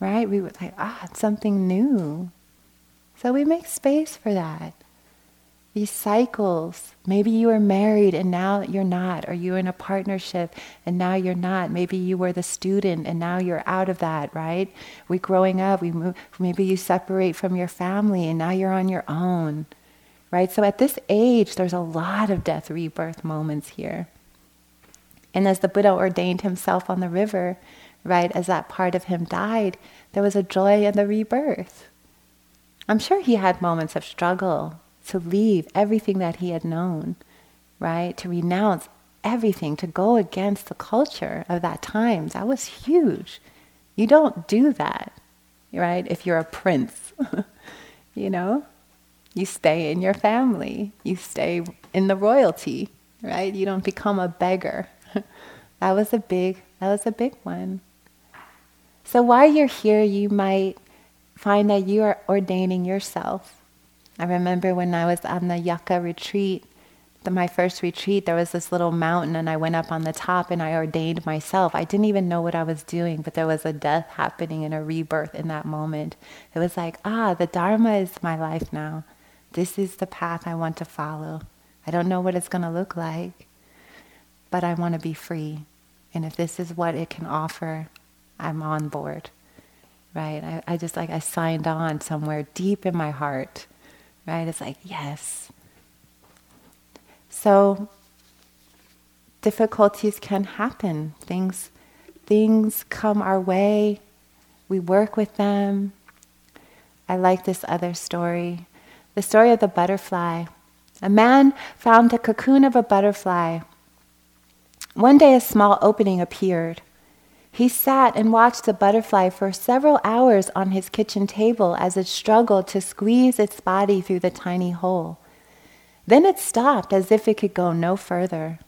Right? We would like, ah, it's something new. So we make space for that. These cycles. Maybe you were married and now you're not, or you were in a partnership and now you're not. Maybe you were the student and now you're out of that, right? We growing up, we move, maybe you separate from your family and now you're on your own, right? So at this age, there's a lot of death rebirth moments here. And as the Buddha ordained himself on the river, right, as that part of him died, there was a joy in the rebirth. I'm sure he had moments of struggle, to leave everything that he had known, right? To renounce everything, to go against the culture of that time. That was huge. You don't do that, right? If you're a prince, you know? You stay in your family, you stay in the royalty, right? You don't become a beggar. that was a big that was a big one. So while you're here, you might find that you are ordaining yourself I remember when I was on the Yucca retreat, the, my first retreat, there was this little mountain, and I went up on the top and I ordained myself. I didn't even know what I was doing, but there was a death happening and a rebirth in that moment. It was like, ah, the Dharma is my life now. This is the path I want to follow. I don't know what it's going to look like, but I want to be free. And if this is what it can offer, I'm on board. Right? I, I just like, I signed on somewhere deep in my heart right? It's like, yes. So difficulties can happen. Things things come our way. We work with them. I like this other story. the story of the butterfly. A man found the cocoon of a butterfly. One day, a small opening appeared. He sat and watched the butterfly for several hours on his kitchen table as it struggled to squeeze its body through the tiny hole. Then it stopped as if it could go no further.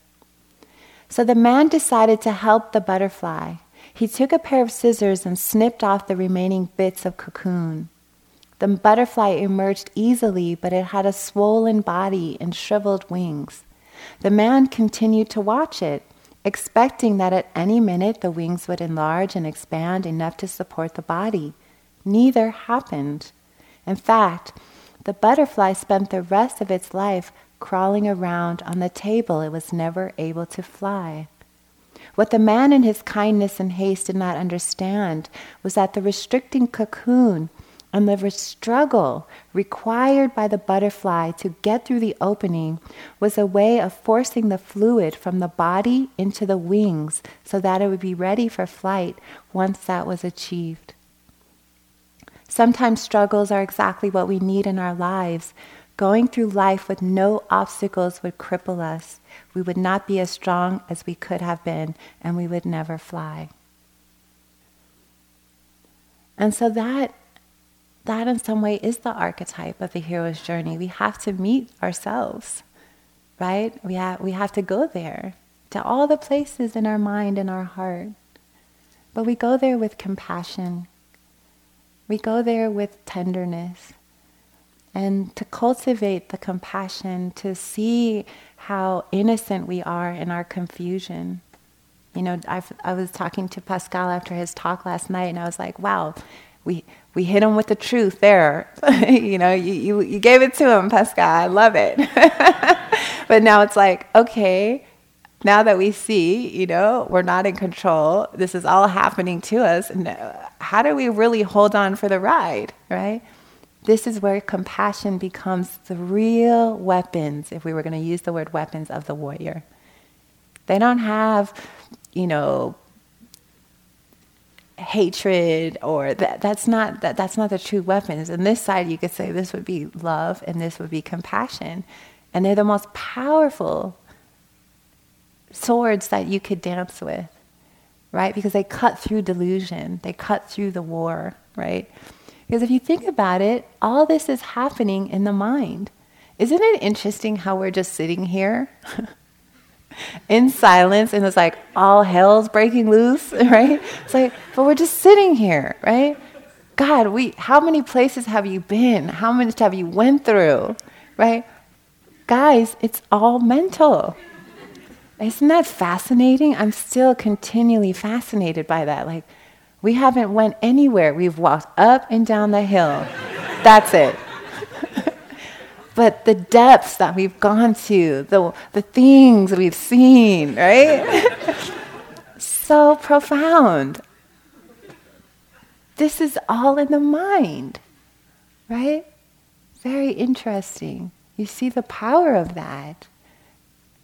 So the man decided to help the butterfly. He took a pair of scissors and snipped off the remaining bits of cocoon. The butterfly emerged easily, but it had a swollen body and shriveled wings. The man continued to watch it, expecting that at any minute the wings would enlarge and expand enough to support the body. Neither happened. In fact, the butterfly spent the rest of its life crawling around on the table it was never able to fly. What the man in his kindness and haste did not understand was that the restricting cocoon and the struggle required by the butterfly to get through the opening was a way of forcing the fluid from the body into the wings so that it would be ready for flight once that was achieved. Sometimes struggles are exactly what we need in our lives. Going through life with no obstacles would cripple us. We would not be as strong as we could have been, and we would never fly. And so that that in some way is the archetype of the hero's journey. We have to meet ourselves, right? We have, we have to go there to all the places in our mind and our heart. But we go there with compassion. We go there with tenderness. And to cultivate the compassion, to see how innocent we are in our confusion. You know, I've, I was talking to Pascal after his talk last night, and I was like, wow, we, we hit him with the truth there. you know, you, you, you gave it to him, Pascal. I love it. but now it's like, okay, now that we see, you know, we're not in control, this is all happening to us. And uh, how do we really hold on for the ride, right? This is where compassion becomes the real weapons, if we were going to use the word weapons, of the warrior. They don't have, you know, hatred or that that's not that that's not the true weapons. And this side you could say this would be love and this would be compassion. And they're the most powerful swords that you could dance with. Right? Because they cut through delusion. They cut through the war, right? Because if you think about it, all this is happening in the mind. Isn't it interesting how we're just sitting here in silence and it's like all hell's breaking loose, right? It's like, but we're just sitting here, right? God, we how many places have you been? How much have you went through? Right? Guys, it's all mental. Isn't that fascinating? I'm still continually fascinated by that. Like, we haven't went anywhere. We've walked up and down the hill. That's it but the depths that we've gone to, the, the things we've seen, right? so profound. This is all in the mind, right? Very interesting. You see the power of that.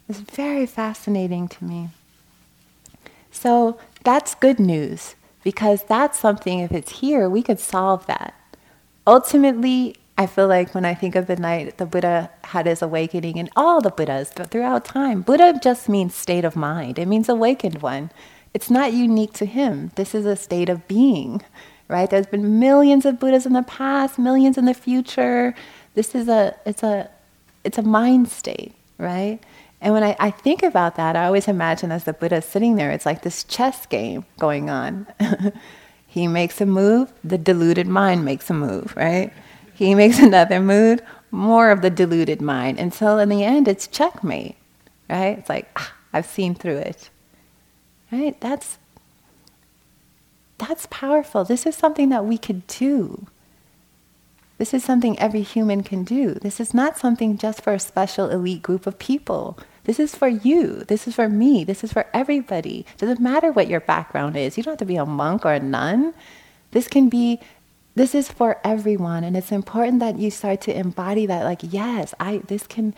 It's very fascinating to me. So that's good news because that's something, if it's here, we could solve that. Ultimately, I feel like when I think of the night the Buddha had his awakening, and all the Buddhas but throughout time, Buddha just means state of mind. It means awakened one. It's not unique to him. This is a state of being, right? There's been millions of Buddhas in the past, millions in the future. This is a it's a it's a mind state, right? And when I, I think about that, I always imagine as the Buddha sitting there, it's like this chess game going on. he makes a move, the deluded mind makes a move, right? He makes another mood, more of the deluded mind, until in the end it's checkmate, right? It's like, ah, I've seen through it, right? That's, that's powerful. This is something that we could do. This is something every human can do. This is not something just for a special elite group of people. This is for you. This is for me. This is for everybody. Doesn't matter what your background is. You don't have to be a monk or a nun. This can be this is for everyone and it's important that you start to embody that like yes i this can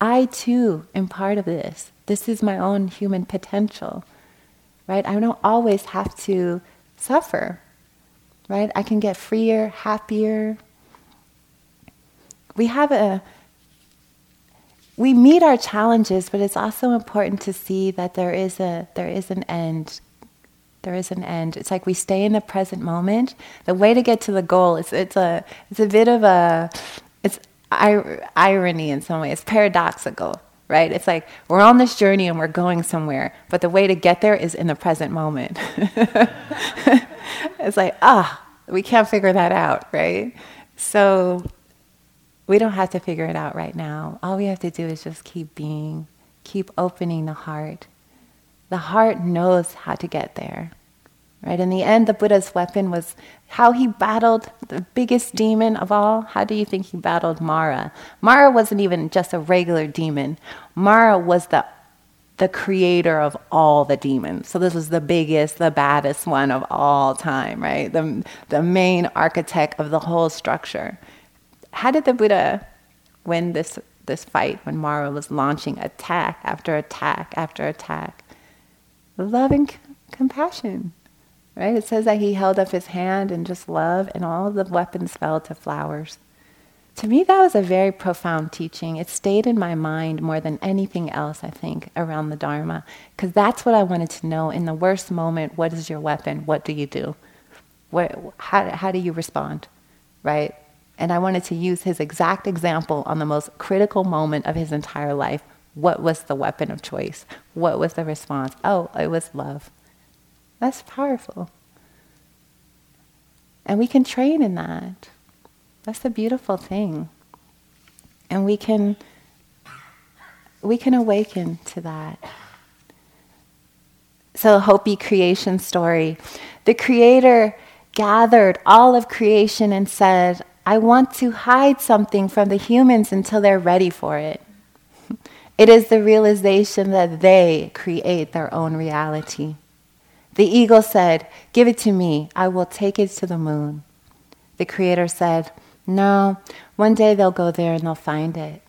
i too am part of this. This is my own human potential right? I don't always have to suffer right? I can get freer happier. We have a we meet our challenges, but it's also important to see that there is a there is an end. There is an end. It's like we stay in the present moment. The way to get to the goal is it's a it's a bit of a it's irony in some way. It's paradoxical, right? It's like we're on this journey and we're going somewhere, but the way to get there is in the present moment. it's like ah, we can't figure that out, right? So we don't have to figure it out right now. All we have to do is just keep being, keep opening the heart. The heart knows how to get there. Right? In the end, the Buddha's weapon was how he battled the biggest demon of all. How do you think he battled Mara? Mara wasn't even just a regular demon. Mara was the the creator of all the demons. So this was the biggest, the baddest one of all time, right? The, the main architect of the whole structure how did the Buddha win this this fight when Mara was launching attack after attack after attack? Love and c- compassion, right? It says that he held up his hand and just love, and all the weapons fell to flowers. To me, that was a very profound teaching. It stayed in my mind more than anything else, I think, around the Dharma, because that's what I wanted to know. In the worst moment, what is your weapon? What do you do? What, how, how do you respond? Right? And I wanted to use his exact example on the most critical moment of his entire life. What was the weapon of choice? What was the response? Oh, it was love. That's powerful. And we can train in that. That's the beautiful thing. And we can we can awaken to that. So Hopi creation story. The creator gathered all of creation and said, I want to hide something from the humans until they're ready for it. It is the realization that they create their own reality. The eagle said, Give it to me, I will take it to the moon. The Creator said, No, one day they'll go there and they'll find it.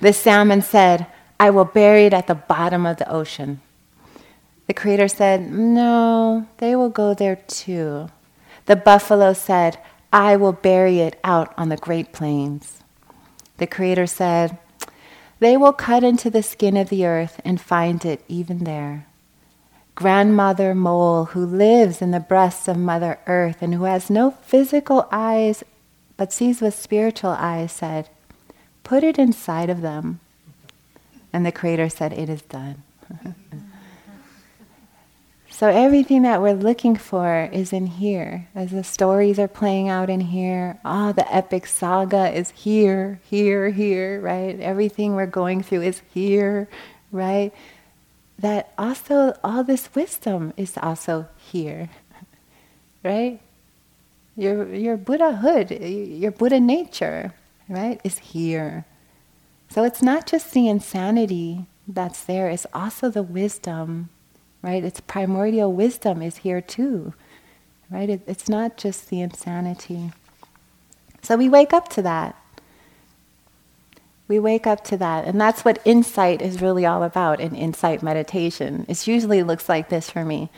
The salmon said, I will bury it at the bottom of the ocean. The Creator said, No, they will go there too. The buffalo said, I will bury it out on the great plains. The Creator said, They will cut into the skin of the earth and find it even there. Grandmother Mole, who lives in the breasts of Mother Earth and who has no physical eyes but sees with spiritual eyes, said, Put it inside of them. And the Creator said, It is done. So everything that we're looking for is in here. As the stories are playing out in here, ah, oh, the epic saga is here, here, here, right? Everything we're going through is here, right? That also all this wisdom is also here. Right? Your your Buddhahood, your Buddha nature, right, is here. So it's not just the insanity that's there, it's also the wisdom right? Its primordial wisdom is here too, right? It, it's not just the insanity. So we wake up to that. We wake up to that. And that's what insight is really all about in insight meditation. It usually looks like this for me.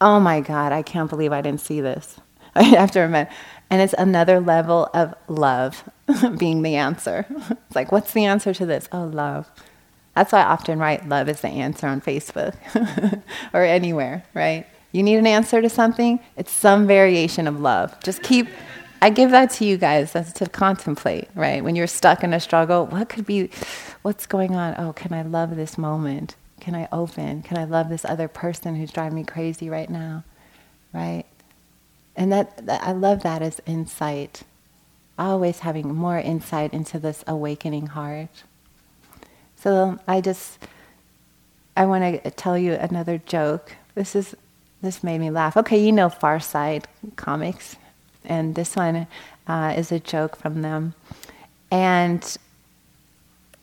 Oh my God, I can't believe I didn't see this. After a minute. And it's another level of love being the answer. It's like, what's the answer to this? Oh, love. That's why I often write love is the answer on Facebook or anywhere, right? You need an answer to something, it's some variation of love. Just keep, I give that to you guys that's to contemplate, right? When you're stuck in a struggle, what could be, what's going on? Oh, can I love this moment? Can I open? Can I love this other person who's driving me crazy right now, right? And that, that I love that as insight. Always having more insight into this awakening heart. So I just, I want to tell you another joke. This is, this made me laugh. Okay, you know Far Side comics, and this one uh, is a joke from them. And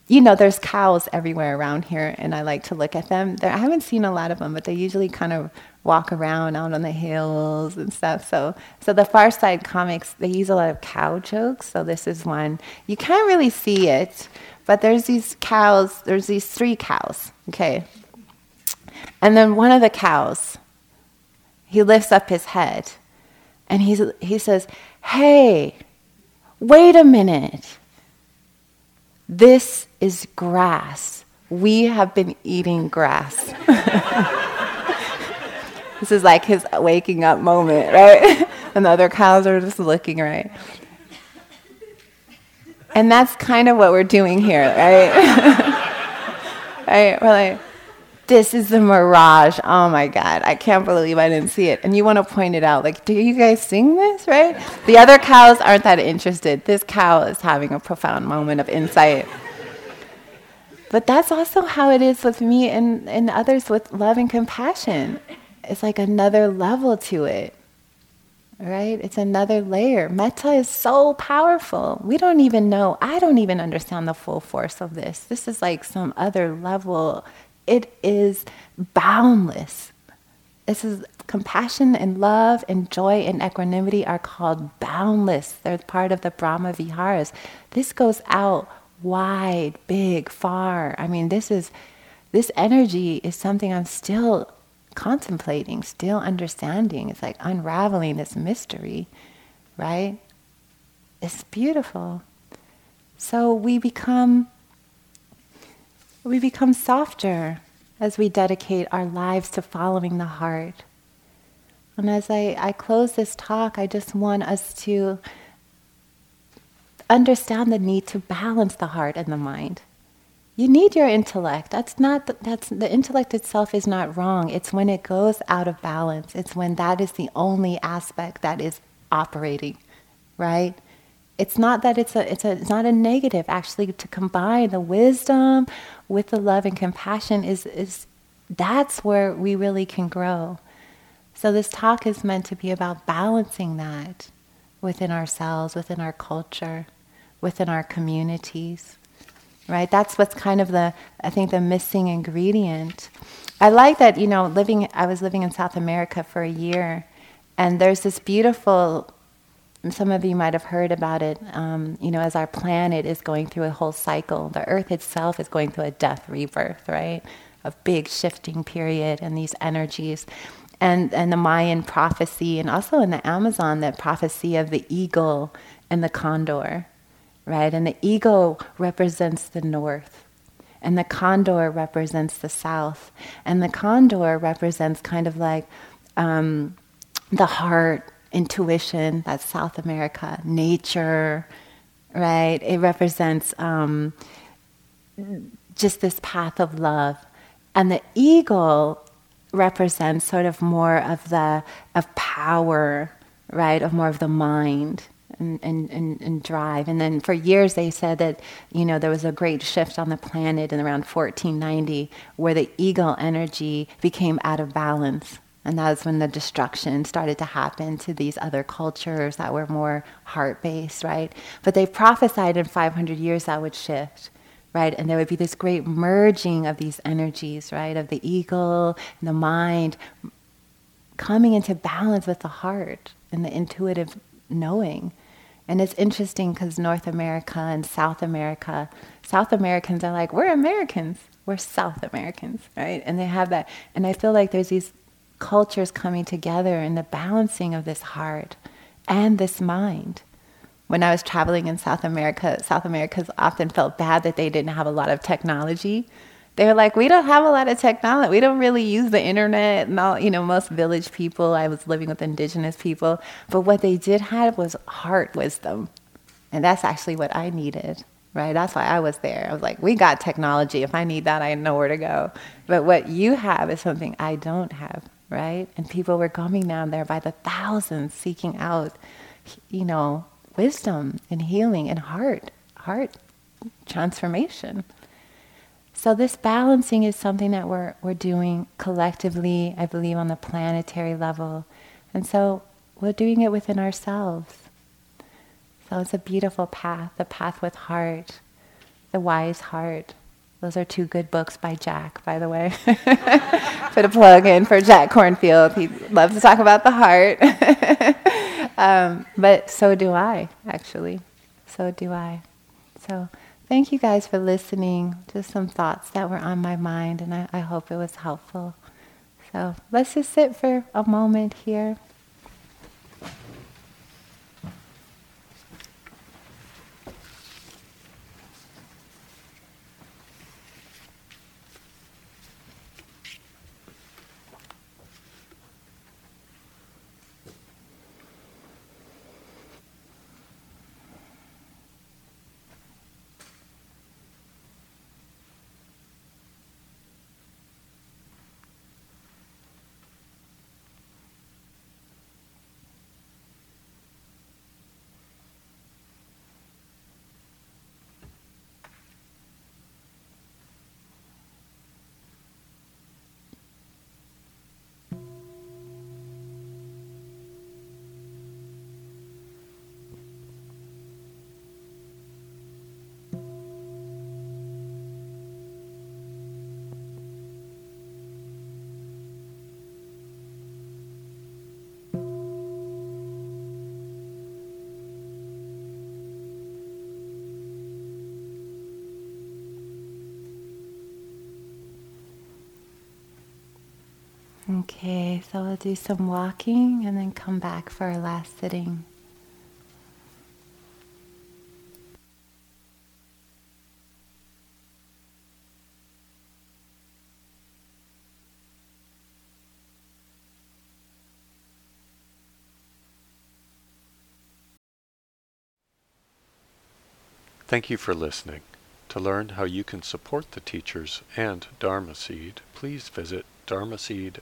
you know, there's cows everywhere around here, and I like to look at them. I haven't seen a lot of them, but they usually kind of walk around out on the hills and stuff. So, so the Far Side comics they use a lot of cow jokes. So this is one you can't really see it, but there's these cows, there's these three cows, okay? And then one of the cows, he lifts up his head and he's, he says, Hey, wait a minute. This is grass. We have been eating grass. this is like his waking up moment, right? and the other cows are just looking, right? And that's kind of what we're doing here, right? right? We're like, this is the mirage. Oh my God, I can't believe I didn't see it. And you want to point it out, like, do you guys sing this, right? The other cows aren't that interested. This cow is having a profound moment of insight. But that's also how it is with me and, and others with love and compassion. It's like another level to it, right? It's another layer. Metta is so powerful. We don't even know, I don't even understand the full force of this. This is like some other level it is boundless. This is compassion and love and joy and equanimity are called boundless. They're part of the Brahma Viharas. This goes out wide, big, far. I mean, this is this energy is something I'm still contemplating, still understanding. It's like unraveling this mystery, right? It's beautiful. So we become we become softer as we dedicate our lives to following the heart. And as I, I close this talk, I just want us to understand the need to balance the heart and the mind. You need your intellect. That's not that's the intellect itself is not wrong. It's when it goes out of balance. It's when that is the only aspect that is operating, right? it's not that it's a it's a it's not a negative actually to combine the wisdom with the love and compassion is is that's where we really can grow so this talk is meant to be about balancing that within ourselves within our culture within our communities right that's what's kind of the i think the missing ingredient i like that you know living i was living in south america for a year and there's this beautiful some of you might have heard about it. Um, you know, as our planet is going through a whole cycle, the Earth itself is going through a death rebirth, right? A big shifting period, and these energies, and and the Mayan prophecy, and also in the Amazon, that prophecy of the eagle and the condor, right? And the eagle represents the north, and the condor represents the south, and the condor represents kind of like um, the heart intuition, that's South America, nature, right? It represents um, just this path of love. And the eagle represents sort of more of the of power, right? Of more of the mind and, and, and, and, drive. And then for years they said that, you know, there was a great shift on the planet in around 1490 where the eagle energy became out of balance. And that's when the destruction started to happen to these other cultures that were more heart based, right? But they prophesied in 500 years that would shift, right? And there would be this great merging of these energies, right? Of the eagle and the mind coming into balance with the heart and the intuitive knowing. And it's interesting because North America and South America, South Americans are like, we're Americans, we're South Americans, right? And they have that. And I feel like there's these cultures coming together in the balancing of this heart and this mind. When I was traveling in South America, South Americans often felt bad that they didn't have a lot of technology. They were like, we don't have a lot of technology. We don't really use the internet and all, you know, most village people. I was living with indigenous people. But what they did have was heart wisdom. And that's actually what I needed right? That's why I was there. I was like, we got technology. If I need that, I know where to go. But what you have is something I don't have right? And people were coming down there by the thousands seeking out, you know, wisdom and healing and heart, heart transformation. So this balancing is something that we're we're doing collectively, I believe, on the planetary level. And so we're doing it within ourselves. So it's a beautiful path, the path with heart, the wise heart. Those are two good books by Jack, by the way. Put a plug in for Jack Kornfield. He loves to talk about the heart. um, but so do I, actually. So do I. So thank you guys for listening. Just some thoughts that were on my mind, and I, I hope it was helpful. So let's just sit for a moment here. Okay, so we'll do some walking and then come back for our last sitting. Thank you for listening. To learn how you can support the teachers and Dharma Seed, please visit dharmaseed.org